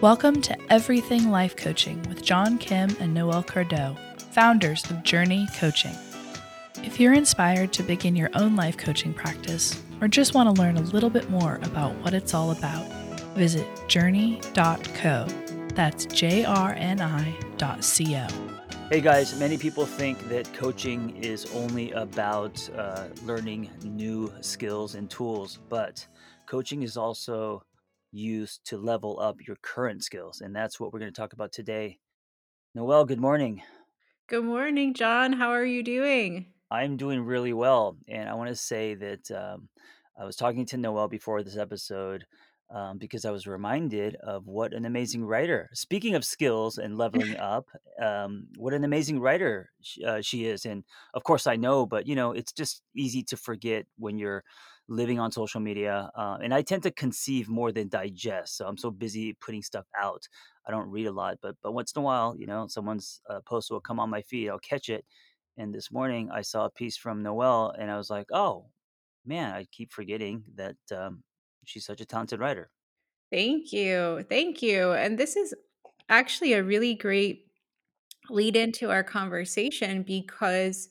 Welcome to Everything Life Coaching with John Kim and Noel Cardo, founders of Journey Coaching. If you're inspired to begin your own life coaching practice or just want to learn a little bit more about what it's all about, visit journey.co. That's J R N I dot C O. Hey guys, many people think that coaching is only about uh, learning new skills and tools, but coaching is also used to level up your current skills. And that's what we're going to talk about today. Noel, good morning. Good morning, John. How are you doing? I'm doing really well. And I want to say that um, I was talking to Noel before this episode um, because I was reminded of what an amazing writer. Speaking of skills and leveling up, um, what an amazing writer she, uh, she is. And of course, I know, but you know, it's just easy to forget when you're living on social media. Uh, and I tend to conceive more than digest. So I'm so busy putting stuff out. I don't read a lot, but but once in a while, you know, someone's uh, post will come on my feed. I'll catch it. And this morning, I saw a piece from Noel, and I was like, "Oh, man, I keep forgetting that um, she's such a talented writer. Thank you. Thank you. And this is actually a really great lead into our conversation because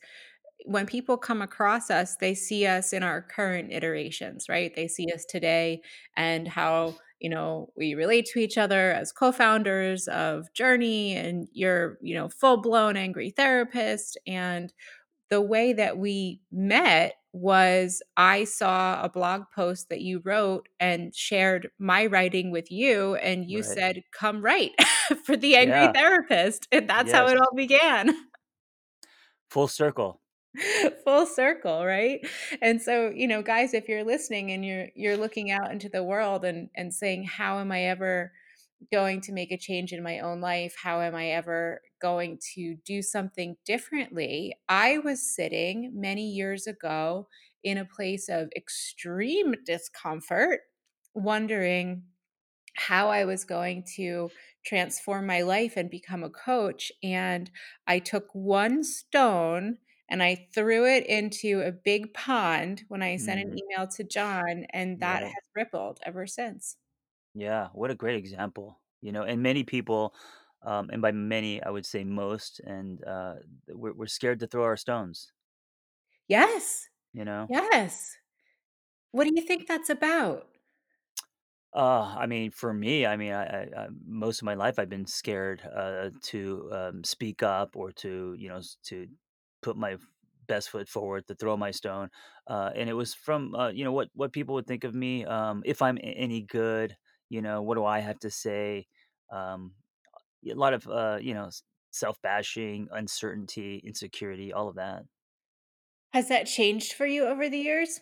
when people come across us, they see us in our current iterations, right? They see us today and how, you know, we relate to each other as co-founders of Journey and you're, you know, full-blown angry therapist and the way that we met was I saw a blog post that you wrote and shared my writing with you, and you Right. said, Come write for the angry Yeah. therapist. And that's how it all began. Full circle. Full circle, right? And so, you know, guys, if you're listening and you're you're looking out into the world and and saying, How am I ever going to make a change in my own life? How am I ever going to do something differently? I was sitting many years ago in a place of extreme discomfort, wondering how I was going to transform my life and become a coach. And I took one stone and I threw it into a big pond when I sent an Mhm. email to John, and that has rippled ever since. Yeah. What a great example. You know, and many people, um, and by many, I would say most, and uh, we're, we're scared to throw our stones. Yes. You know, Yes. What do you think that's about? uh, I mean, for me, I mean, I, I, I most of my life I've been scared uh, to um, speak up or to, you know, s- to put my f- best foot forward to throw my stone uh, and it was from uh, you know what what people would think of me um, if i'm a- any good you know what do i have to say um, a lot of uh, you know self-bashing uncertainty insecurity all of that Has that changed for you over the years?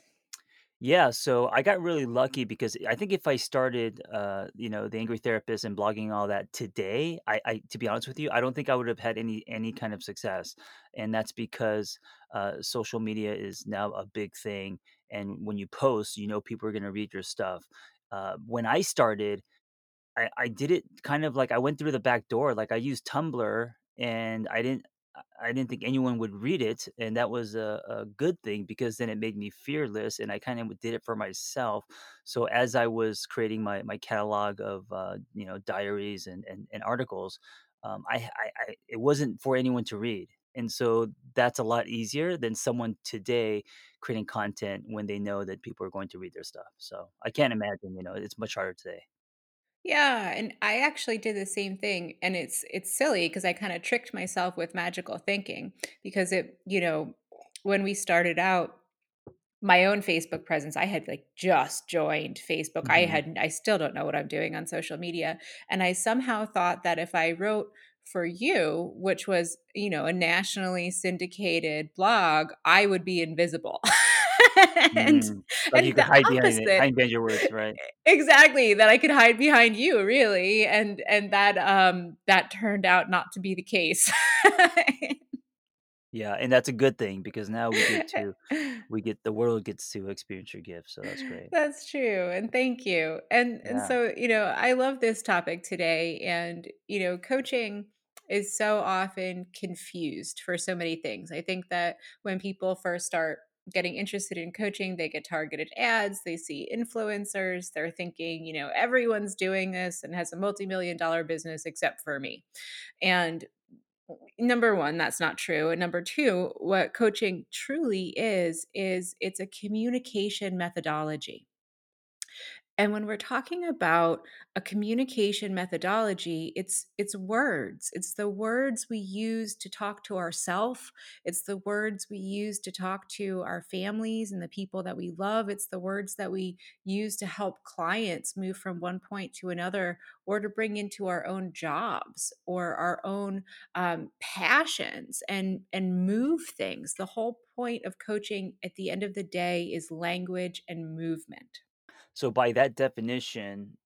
Yeah, so I got really lucky because I think if I started, uh, you know, the Angry Therapist and blogging all that today, I, I, to be honest with you, I don't think I would have had any any kind of success, and that's because uh, social media is now a big thing, and when you post, you know, people are going to read your stuff. Uh, when I started, I I did it kind of like I went through the back door, like, I used Tumblr, and I didn't I didn't think anyone would read it, and that was a a good thing because then it made me fearless, and I kind of did it for myself. So, as I was creating my my catalog of, uh, you know, diaries and and and articles, um, I I I it wasn't for anyone to read, and so that's a lot easier than someone today creating content when they know that people are going to read their stuff. So, I can't imagine, you know, it's much harder today. Yeah, and I actually did the same thing and it's it's silly because I kind of tricked myself with magical thinking because it, you know, when we started out my own Facebook presence, I had like just joined Facebook. I Mhm. had I still don't know what I'm doing on social media and I somehow thought that if I wrote for you, which was, you know, a nationally syndicated blog, I would be invisible. and Mm. Like you and could hide behind it opposite hide behind your words, right? Exactly, that I could hide behind you really, and and that, um, that turned out not to be the case. Yeah, and that's a good thing because now we get to we get the world gets to experience your gift, so that's great. That's true, and thank you. And and so, you know, I love this topic today, and, you know, coaching is so often confused for so many things. I think that when people first start getting interested in coaching, they get targeted ads, they see influencers, they're thinking, you know, everyone's doing this and has a multi-million dollar business except for me. And number 1, that's not true. And number 2, what coaching truly is is it's a communication methodology. And when we're talking about a communication methodology, it's it's words. It's the words we use to talk to ourself. It's the words we use to talk to our families and the people that we love. It's the words that we use to help clients move from one point to another or to bring into our own jobs or our own um, passions and and move things. The whole point of coaching at the end of the day is language and movement. So by that definition,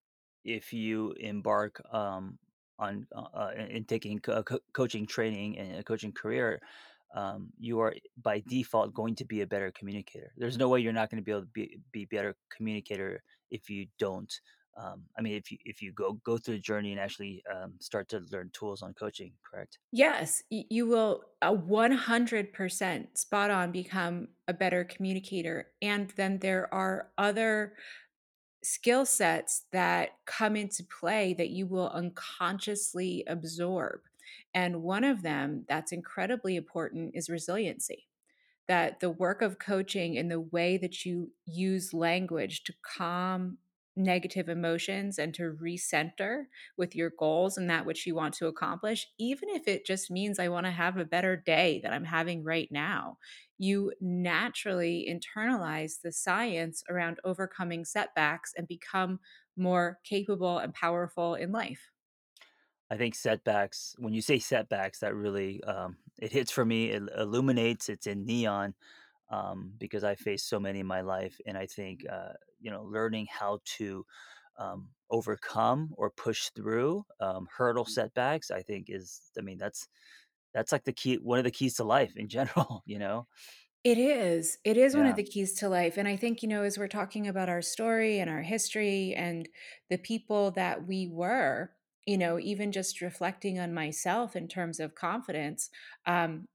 if you embark um, on uh, uh, in in taking co- co- coaching training and a coaching career, um, you are by default going to be a better communicator. There's no way you're not going to be able to be be better communicator if you don't. Um, I mean, if you if you go go through the journey and actually um, start to learn tools on coaching, correct? Yes, you will a 100% spot on become a better communicator, and then there are other skill sets that come into play that you will unconsciously absorb, and one of them that's incredibly important is resiliency. that the work of coaching and the way that you use language to calm negative emotions and to recenter with your goals and that which you want to accomplish, even if it just means I want to have a better day that I'm having right now, you naturally internalize the science around overcoming setbacks and become more capable and powerful in life. I think setbacks. When you say setbacks, that really um, it hits for me. It illuminates. It's in neon um, because I faced so many in my life, and I think uh, you know learning how to um, overcome or push through um, hurdle setbacks. I think is. I mean, that's that's like the key. One of the keys to life in general. You know. It is. It is one of the keys to life, and I think, you know, as we're talking about our story and our history and the people that we were, you know, even just reflecting on myself in terms of confidence, um,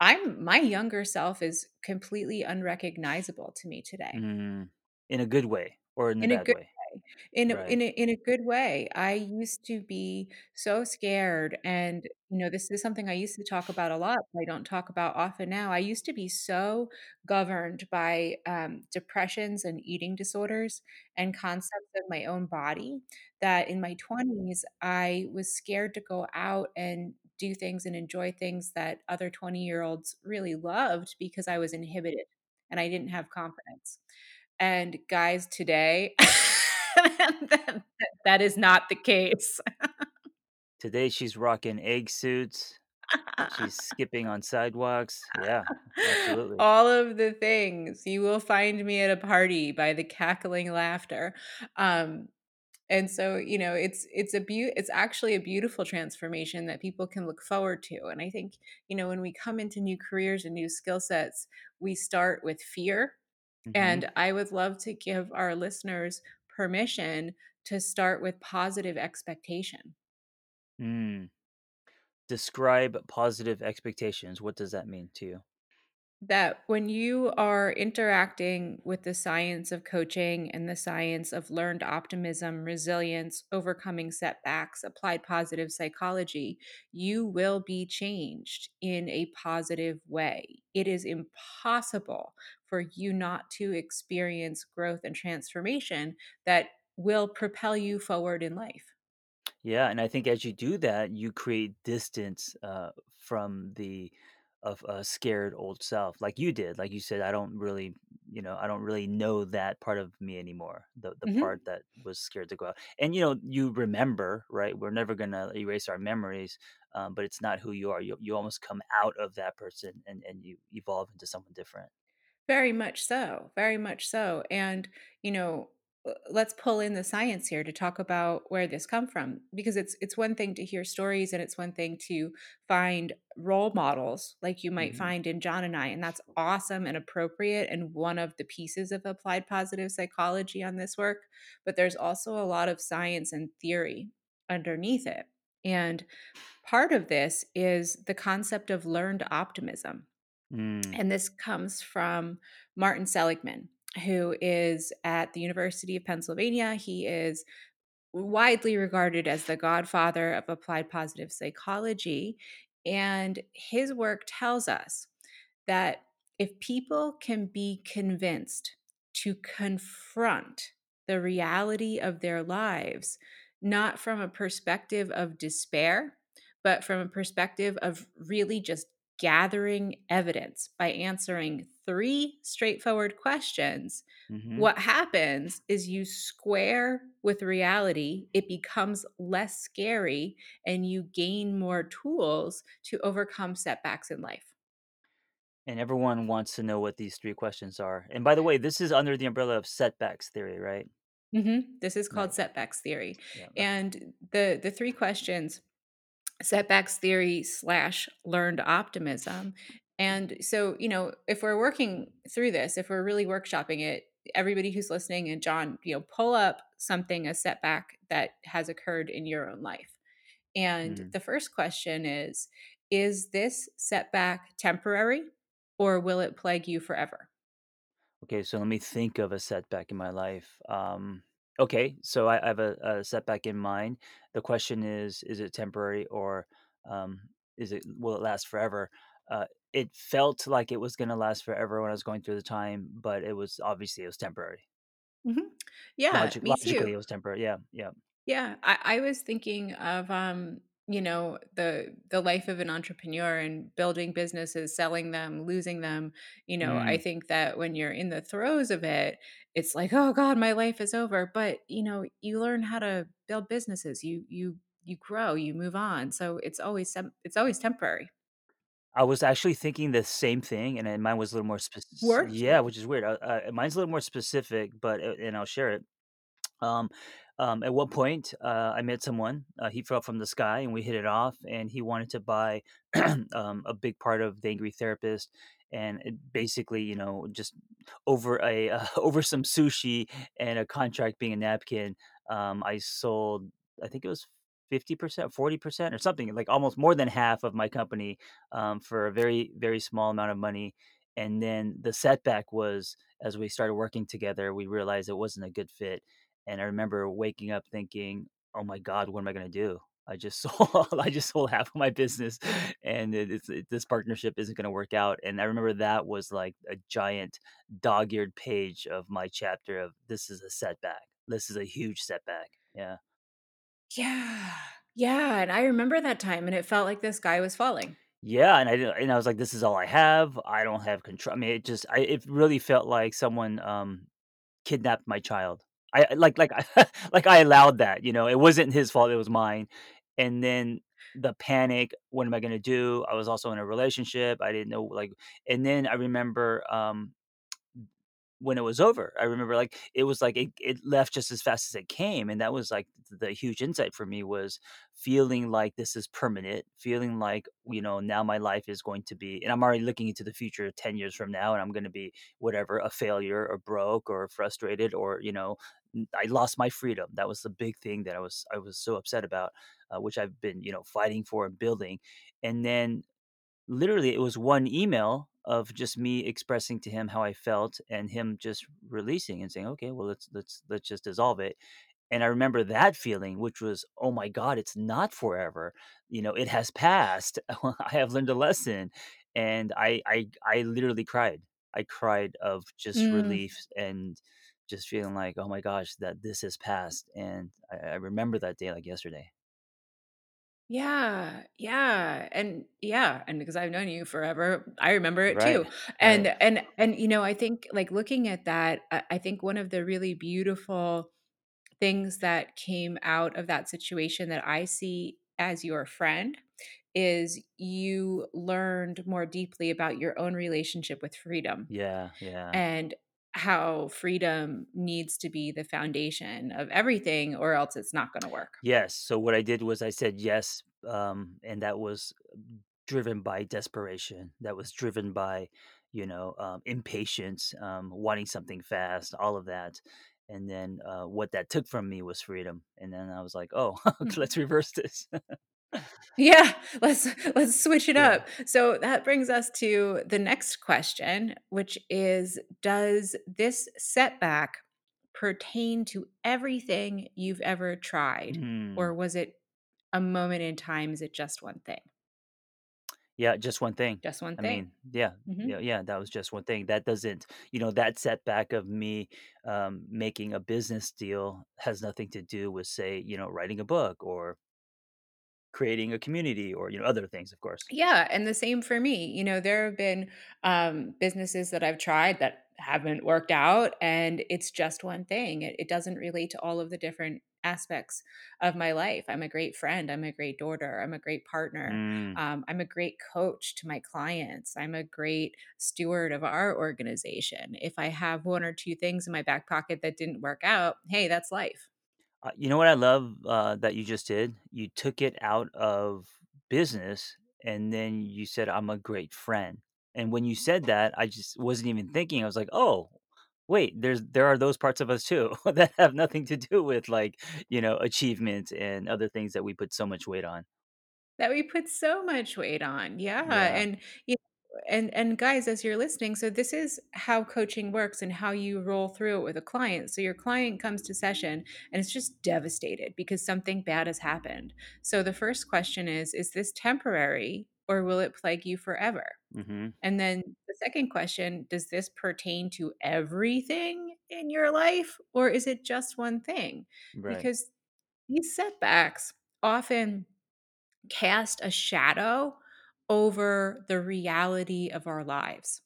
I'm my younger self is completely unrecognizable to me today. Mm, in a good way or in a In a bad good way. way. In a Right. in a in a good way. I used to be so scared and, you know, this is something I used to talk about a lot, but I don't talk about often now. I used to be so governed by, um, depressions and eating disorders and concepts of my own body that in my 20s, I was scared to go out and do things and enjoy things that other twenty-year-olds really loved because I was inhibited and I didn't have confidence. And guys, today, that that is not the case. Today she's rocking egg suits. She's skipping on sidewalks. Yeah, absolutely. All of the things. You will find me at a party by the cackling laughter. Um, and so, you know, it's it's a beau it's actually a beautiful transformation that people can look forward to. And I think, you know, when we come into new careers and new skill sets, we start with fear hmm And I would love to give our listeners permission to start with positive expectation. Mm. Describe positive expectations. What does that mean to you? That when you are interacting with the science of coaching and the science of learned optimism, resilience, overcoming setbacks, applied positive psychology, you will be changed in a positive way. It is impossible for you not to experience growth and transformation that will propel you forward in life. Yeah, and I think as you do that, you create distance uh, from the of a scared old self, like you did. Like you said, I don't really, you know, I don't really know that part of me anymore. The the Mhm. part that was scared to go out, and you know, you remember, right? We're never gonna erase our memories, um, but it's not who you are. You you almost come out of that person, and and you evolve into someone different. Very much so, very much so, and, you know, let's pull in the science here to talk about where this come from, because it's it's one thing to hear stories, and it's one thing to find role models like you might hmm find in John and I, and that's awesome and appropriate and one of the pieces of applied positive psychology on this work, but there's also a lot of science and theory underneath it, and part of this is the concept of learned optimism. Mm. And this comes from Martin Seligman, who is at the University of Pennsylvania. He is widely regarded as the godfather of applied positive psychology. And his work tells us that if people can be convinced to confront the reality of their lives, not from a perspective of despair, but from a perspective of really just gathering evidence by answering three straightforward questions, Mhm. what happens is you square with reality, it becomes less scary, and you gain more tools to overcome setbacks in life. And everyone wants to know what these 3 questions are. And by the way, this is under the umbrella of setbacks theory, right? Mhm. This is called Right. setbacks theory. Yeah. And the the 3 questions setbacks theory slash learned optimism. And so, you know, if we're working through this, if we're really workshopping it, everybody who's listening and John, you know, pull up something, a setback that has occurred in your own life. And Mm. the first question is Is this setback temporary or will it plague you forever? Okay, so let me think of a setback in my life. Um, okay, so I, I have a, a setback in mind. The question is, is it temporary or um, is it will it last forever? Uh, it felt like it was going to last forever when I was going through the time, but it was obviously it was temporary. Mhm. Yeah, Logic, me logically, too. it was temporary. Yeah, yeah. Yeah, I, I was thinking of um, you know, the the life of an entrepreneur and building businesses, selling them, losing them. You know, I Mm. think that when you're in the throes of it, it's like, oh God, my life is over. But you know, you learn how to build businesses. You you you grow, you move on. So it's always it's always temporary. I was actually thinking the same thing, and mine was a little more specific. Work. Yeah, which is weird. Uh, uh, mine's a little more specific, but uh, and I'll share it. Um, um, at one point, uh, I met someone. Uh, he fell from the sky, and we hit it off. And he wanted to buy um, a big part of the Angry Therapist, and basically, you know, just over a uh, over some sushi and a contract being a napkin. Um, I sold. I think it was. 50% 40% or something like almost more than half of my company um, for a very very small amount of money and then the setback was as we started working together we realized it wasn't a good fit and I remember waking up thinking, "Oh my god, what am I gonna do? I just sold I just sold half of my business, and it it's it this partnership isn't gonna work out." And I remember that was like a giant dog-eared page of my chapter of this is a setback. This is a huge setback. Yeah. Yeah. Yeah. And I remember that time and it felt like this guy was falling. Yeah, and I and I was like, "This is all I have. I don't have control." I mean, it just I it really felt like someone, um kidnapped my child. I like like like I allowed that, you know, it wasn't his fault, it was mine, and then the panic, "What am I gonna do?" I was also in a relationship, I didn't know, like and then I remember, um when it was over. I remember, like, it was like it it left just as fast as it came, and that was, like, the huge insight for me was feeling like this is permanent, feeling like, you know, now my life is going to be and I'm already looking into the future 10 years from now, and I'm gonna be whatever, a failure or broke or frustrated or, you know, I lost my freedom. That was the big thing that I was I was so upset about, uh, which I've been, you know, fighting for and building, and then Literally, it was one email of just me expressing to him how I felt and him just releasing and saying, "Okay, well, let's let's let's just dissolve it." And I remember that feeling, which was, "Oh my god, it's not forever. You know, it has passed. I have learned a lesson." And I I I literally cried. I cried of just Mm. relief and just feeling like, "Oh my gosh, that this has passed." And I, I remember that day like yesterday. Yeah, yeah, and yeah, and because I've known you forever, I remember it Right. too. And Right. and and you know, I think like looking at that, I, I think one of the really beautiful things that came out of that situation that I see as your friend is you learned more deeply about your own relationship with freedom Yeah. Yeah. and how freedom needs to be the foundation of everything or else it's not going to work. Yes, so what I did was I said yes, um, and that was driven by desperation. That was driven by, you know, um, impatience, um, wanting something fast, all of that. And then uh, what that took from me was freedom. And then I was like, oh, let's reverse this. Yeah, let's let's switch it Yeah. up. So that brings us to the next question, which is does this setback pertain to everything you've ever tried or Mm. was it a moment in time is it just one thing? Yeah, just one thing. Just one I thing. mean, yeah, Mhm. yeah, yeah, that was just one thing. That doesn't, you know, that setback of me um, making a business deal has nothing to do with, say, you know, writing a book or creating a community or, you know, other things, of course. Yeah, and the same for me. You know, there have been um, businesses that I've tried that haven't worked out, and it's just one thing. It, it doesn't relate to all of the different aspects of my life. I'm a great friend. I'm a great daughter. I'm a great partner. Mm. Um, I'm a great coach to my clients. I'm a great steward of our organization. If I have one or two things in my back pocket that didn't work out, hey, that's life. Uh, you know what I love uh, that you just did? You took it out of business and then you said, I'm a great friend. And when you said that, I just wasn't even thinking. I was like, oh, wait, there's there are those parts of us too that have nothing to do with like, you know, achievement and other things that we put so much weight on. That we put so much weight on. Yeah, Yeah. and, you and and guys, as you're listening, so this is how coaching works and how you roll through it with a client. So your client comes to session and it's just devastated because something bad has happened. So the first question is, is this temporary or will it plague you forever? Mm-hmm. And then the second question, does this pertain to everything in your life or is it just one thing? Right. Because these setbacks often cast a shadow over the reality of our lives.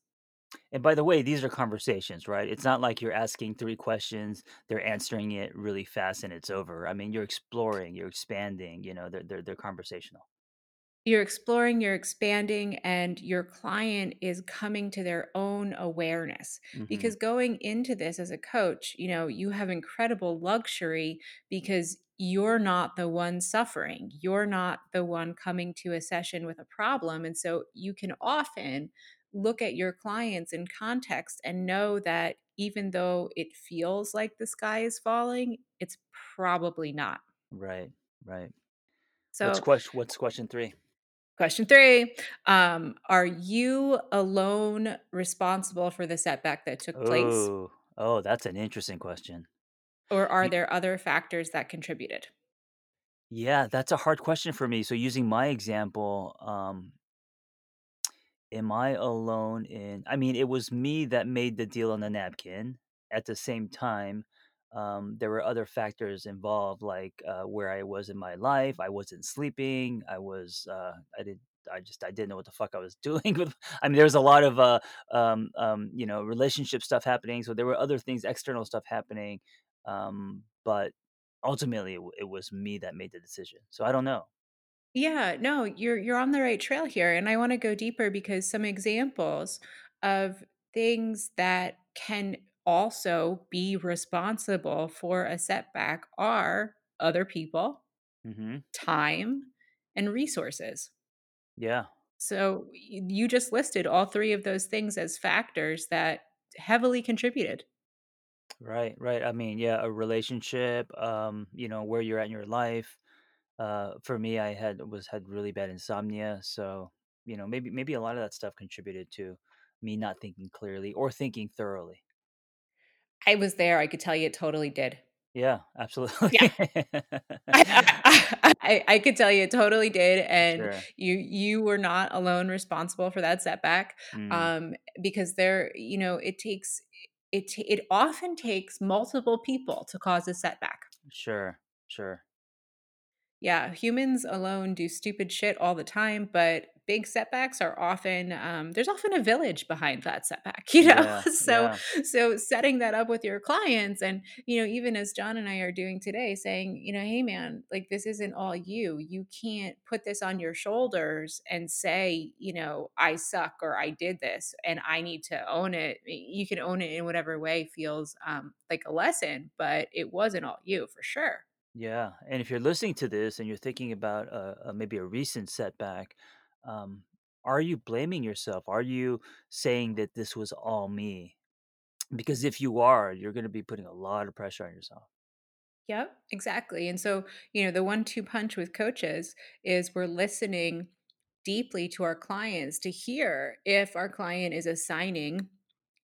And by the way, these are conversations, right? It's not like you're asking 3 questions, they're answering it really fast and it's over. I mean, you're exploring, you're expanding, you know, they're they're they're conversational. You're exploring, you're expanding, and your client is coming to their own awareness. Mhm. Because going into this as a coach, you know, you have incredible luxury because you're not the one suffering. You're not the one coming to a session with a problem. And so you can often look at your clients in context and know that even though it feels like the sky is falling, it's probably not. Right, right. So What's question what's question 3? Question three um, Are you alone responsible for the setback that took place, Oh, oh, that's an interesting question. Or are there other factors that contributed? yeah, that's a hard question for me. So using my example, um, am I alone in I mean, it was me that made the deal on the napkin. At the same time, um, there were other factors involved, like, uh, where I was in my life. I wasn't sleeping. I was, uh, I didn't. I just I didn't know what the fuck I was doing with I mean, there was a lot of, uh, um, um, you know, relationship stuff happening, so there were other things, external stuff happening, um, but ultimately, it it was me that made the decision. So I don't know. Yeah, no, you're you're on the right trail here, and I want to go deeper because some examples of things that can also be responsible for a setback are other people, Mhm. time, and resources. Yeah. So you just listed all three of those things as factors that heavily contributed. Right, right. I mean, yeah, a relationship, um, you know, where you're at in your life. Uh, for me, I had was had really bad insomnia, so you know, maybe maybe a lot of that stuff contributed to me not thinking clearly or thinking thoroughly. I was there, I could tell you it totally did. Yeah, Yeah. absolutely. I I I I could tell you it totally did, and Sure. you you were not alone responsible for that setback, Mm, um, because there you know, it takes it it often takes multiple people to cause a setback. sure, sure. Yeah, humans alone do stupid shit all the time, but big setbacks are often um, there's often a village behind that setback, you know. Yeah, so yeah, so setting that up with your clients, and you know, even as John and I are doing today, saying, you know, hey man, like this isn't all you. You can't put this on your shoulders and say, you know, I suck or I did this and I need to own it. You can own it in whatever way feels um, like a lesson, but it wasn't all you for sure. yeah. And if you're listening to this and you're thinking about uh, uh, maybe a recent setback, um, are you blaming yourself? Are you saying that this was all me? Because if you are, you're gonna be putting a lot of pressure on yourself. Yep, exactly. And so, you know, the one two punch with coaches is we're listening deeply to our clients to hear if our client is assigning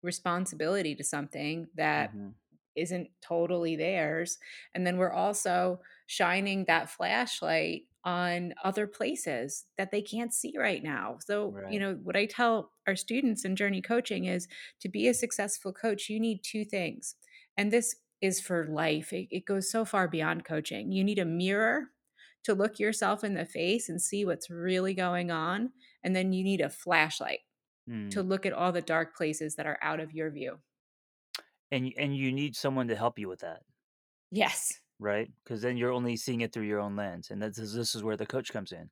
responsibility to something that hmm isn't totally theirs. And then we're also shining that flashlight on other places that they can't see right now. So, you know, what I tell our students in journey coaching is to be a successful coach, you need two things. And this is for life, it, it goes so far beyond coaching. You need a mirror to look yourself in the face and see what's really going on. And then you need a flashlight to Mm. look at all the dark places that are out of your view. And and you need someone to help you with that, Yes. Right? Because then you're only seeing it through your own lens, and this is this is where the coach comes in.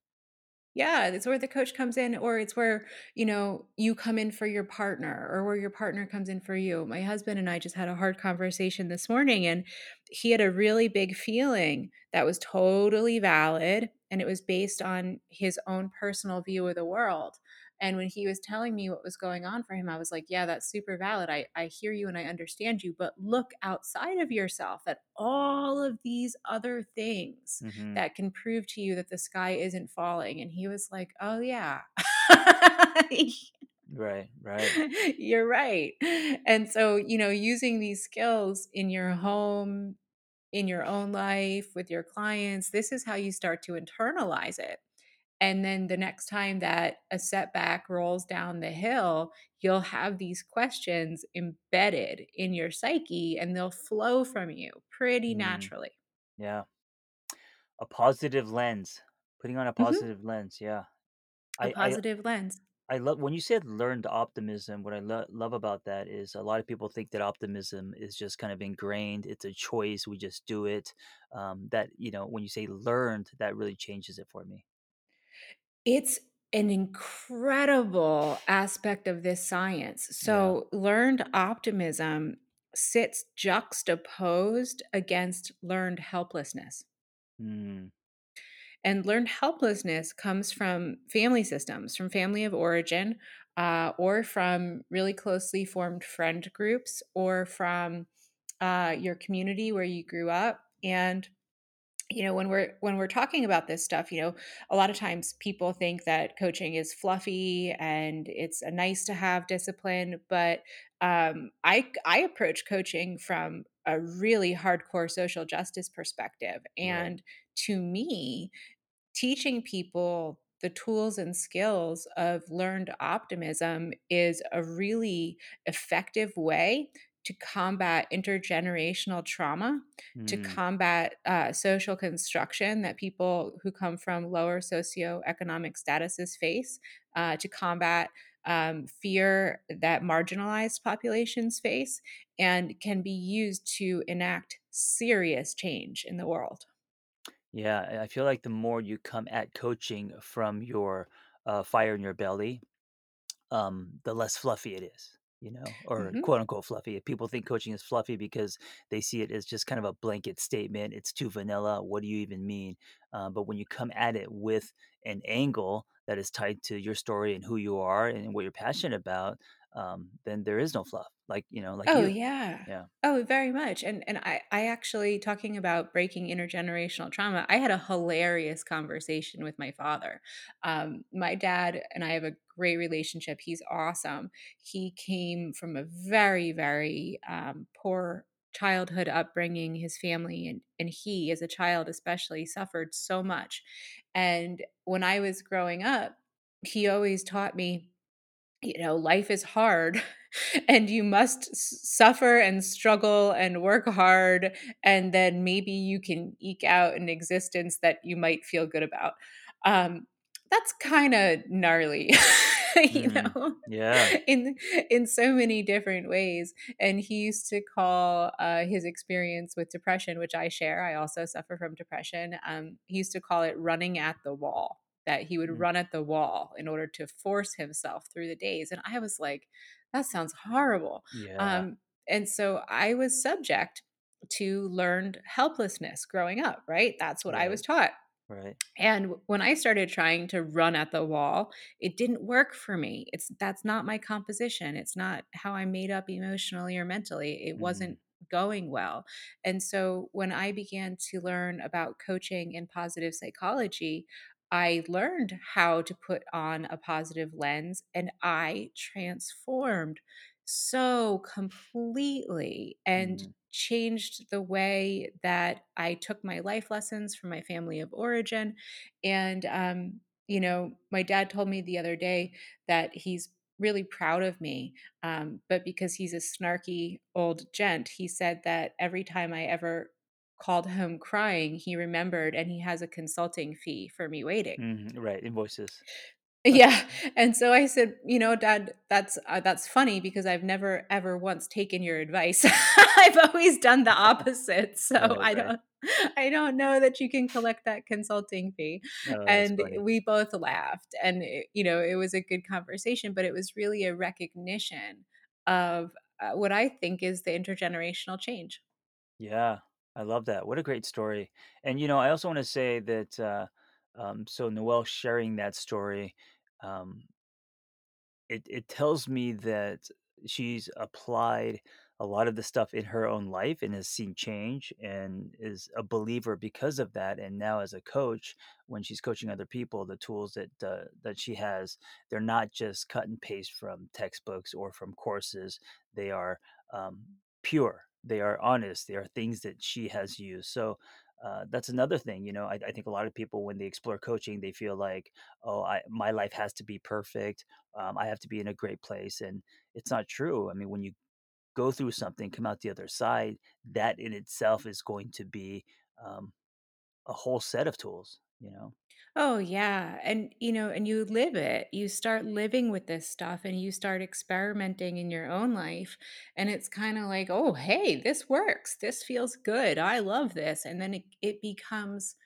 Yeah, it's where the coach comes in, or it's where, you know, you come in for your partner, or where your partner comes in for you. My husband and I just had a hard conversation this morning, and he had a really big feeling that was totally valid, and it was based on his own personal view of the world. And when he was telling me what was going on for him, I was like, yeah, that's super valid. I, I hear you and I understand you, but look outside of yourself at all of these other things hmm that can prove to you that the sky isn't falling. And he was like, Oh, yeah. Right. Right. You're right. And so, you know, using these skills in your home, in your own life, with your clients, this is how you start to internalize it. And then the next time that a setback rolls down the hill, you'll have these questions embedded in your psyche and they'll flow from you pretty Mm. naturally. Yeah. A positive lens. Putting on a Mhm. positive lens. Yeah. A I I positive lens. I love when you said learned optimism. What I lo- love about that is a lot of people think that optimism is just kind of ingrained. It's a choice. We just do it. Um, that you know, when you say learned, that really changes it for me. It's an incredible aspect of this science. Yeah. So, learned optimism sits juxtaposed against learned helplessness. Mm, And learned helplessness comes from family systems, from family of origin, uh, or from really closely formed friend groups, or from uh, your community where you grew up. And you know when we're when we're talking about this stuff you know a lot of times people think that coaching is fluffy and it's a nice to have discipline but um, i i approach coaching from a really hardcore social justice perspective right. and to me teaching people the tools and skills of learned optimism is a really effective way to combat intergenerational trauma, to Mm, combat uh, social construction that people who come from lower socioeconomic statuses face, uh, to combat um, fear that marginalized populations face, and can be used to enact serious change in the world. yeah. I I feel like the more you come at coaching from your uh, fire in your belly, um, the less fluffy it is, you know, or Mhm. quote unquote fluffy. If People think coaching is fluffy because they see it as just kind of a blanket statement. It's too vanilla. What do you even mean? Uh, but when you come at it with an angle that is tied to your story and who you are and what you're passionate about, um, then there is no fluff. Like you know, like Oh, you. yeah. Yeah. Oh, very much, and and I I actually talking about breaking intergenerational trauma, I had a hilarious conversation with my father. Um, my dad and I have a great relationship, he's awesome. He came from a very, very, um, poor childhood upbringing, his family and and he, as a child especially, suffered so much, and when I was growing up, he always taught me you know, life is hard and you must suffer and struggle and work hard. And then maybe you can eke out an existence that you might feel good about. Um, that's kind of gnarly, you Mm, know, yeah. in in so many different ways. And he used to call uh, his experience with depression, which I share. I also suffer from depression. Um, he used to call it running at the wall that he would Mm, run at the wall in order to force himself through the days. And I was like, that sounds horrible. yeah. Um, and so I was subject to learned helplessness growing up, right? That's what I was taught. Right. And when I started trying to run at the wall, it didn't work for me. It's that's not my composition. It's not how I'm made up emotionally or mentally. It Mm, wasn't going well. And so when I began to learn about coaching and positive psychology, I learned how to put on a positive lens and I transformed so completely and Mm, changed the way that I took my life lessons from my family of origin. And, um, you know, my dad told me the other day that he's really proud of me. Um, but because he's a snarky old gent, he said that every time I ever called home crying, he remembered and he has a consulting fee for me waiting. mhm, right, invoices. Yeah, and so I said, "You know, Dad, that's uh, that's funny because I've never ever once taken your advice. I've always done the opposite. So Right, I right. don't I don't know that you can collect that consulting fee." Oh, And we both laughed, and it, you know, it was a good conversation, but it was really a recognition of uh, what I think is the intergenerational change. Yeah, I love that. What a great story. And you know, I also want to say that uh, um, so Noelle sharing that story, um, it it tells me that she's applied a lot of the stuff in her own life and has seen change and is a believer because of that. And now, as a coach, when she's coaching other people, the tools that uh, that she has, they're not just cut and paste from textbooks or from courses. They are um, pure. They are honest. They are things that she has used. So. Uh, that's another thing, you know. I, I think a lot of people, when they explore coaching, they feel like, "Oh, I, my life has to be perfect um, I have to be in a great place. And it's not true. I mean, when you go through something, come out the other side, that in itself is going to be um, a whole set of tools, you know? Oh, yeah. And, you know, and you live it. You start living with this stuff and you start experimenting in your own life. And it's kind of like, oh, hey, this works. This feels good. I love this. And then it, it becomes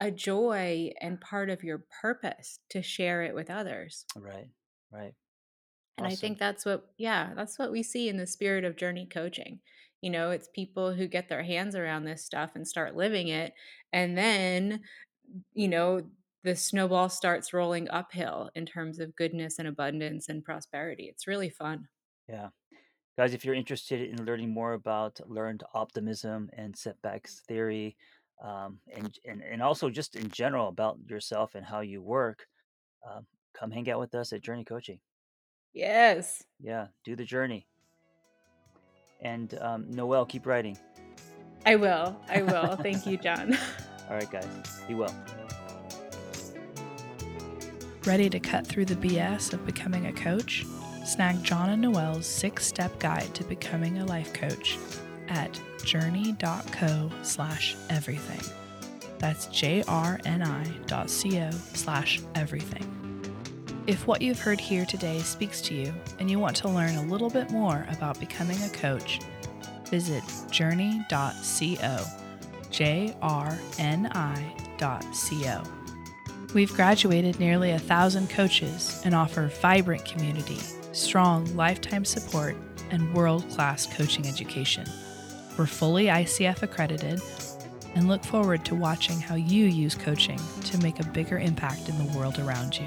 a joy and part of your purpose to share it with others. Right. Right. And I Awesome. think that's what, yeah, that's what we see in the spirit of journey coaching. You know, it's people who get their hands around this stuff and start living it. And then, you know, the snowball starts rolling uphill in terms of goodness and abundance and prosperity. It's really fun. Yeah. Guys, if you're interested in learning more about learned optimism and setbacks theory, um, and, and, and also just in general about yourself and how you work, um, come hang out with us at Journey Coaching. Yes, Yeah. Do the journey. And um, Noel, keep writing. I will. I will. Thank you, John. All right, guys. Be well. Ready to cut through the BS of becoming a coach? Snag John and Noel's six step guide to becoming a life coach at journey.co slash everything. That's jrni.co slash everything. If what you've heard here today speaks to you and you want to learn a little bit more about becoming a coach, visit journey.co, J R N I.co. We've graduated nearly a thousand coaches and offer vibrant community, strong lifetime support, and world class coaching education. We're fully ICF accredited and look forward to watching how you use coaching to make a bigger impact in the world around you.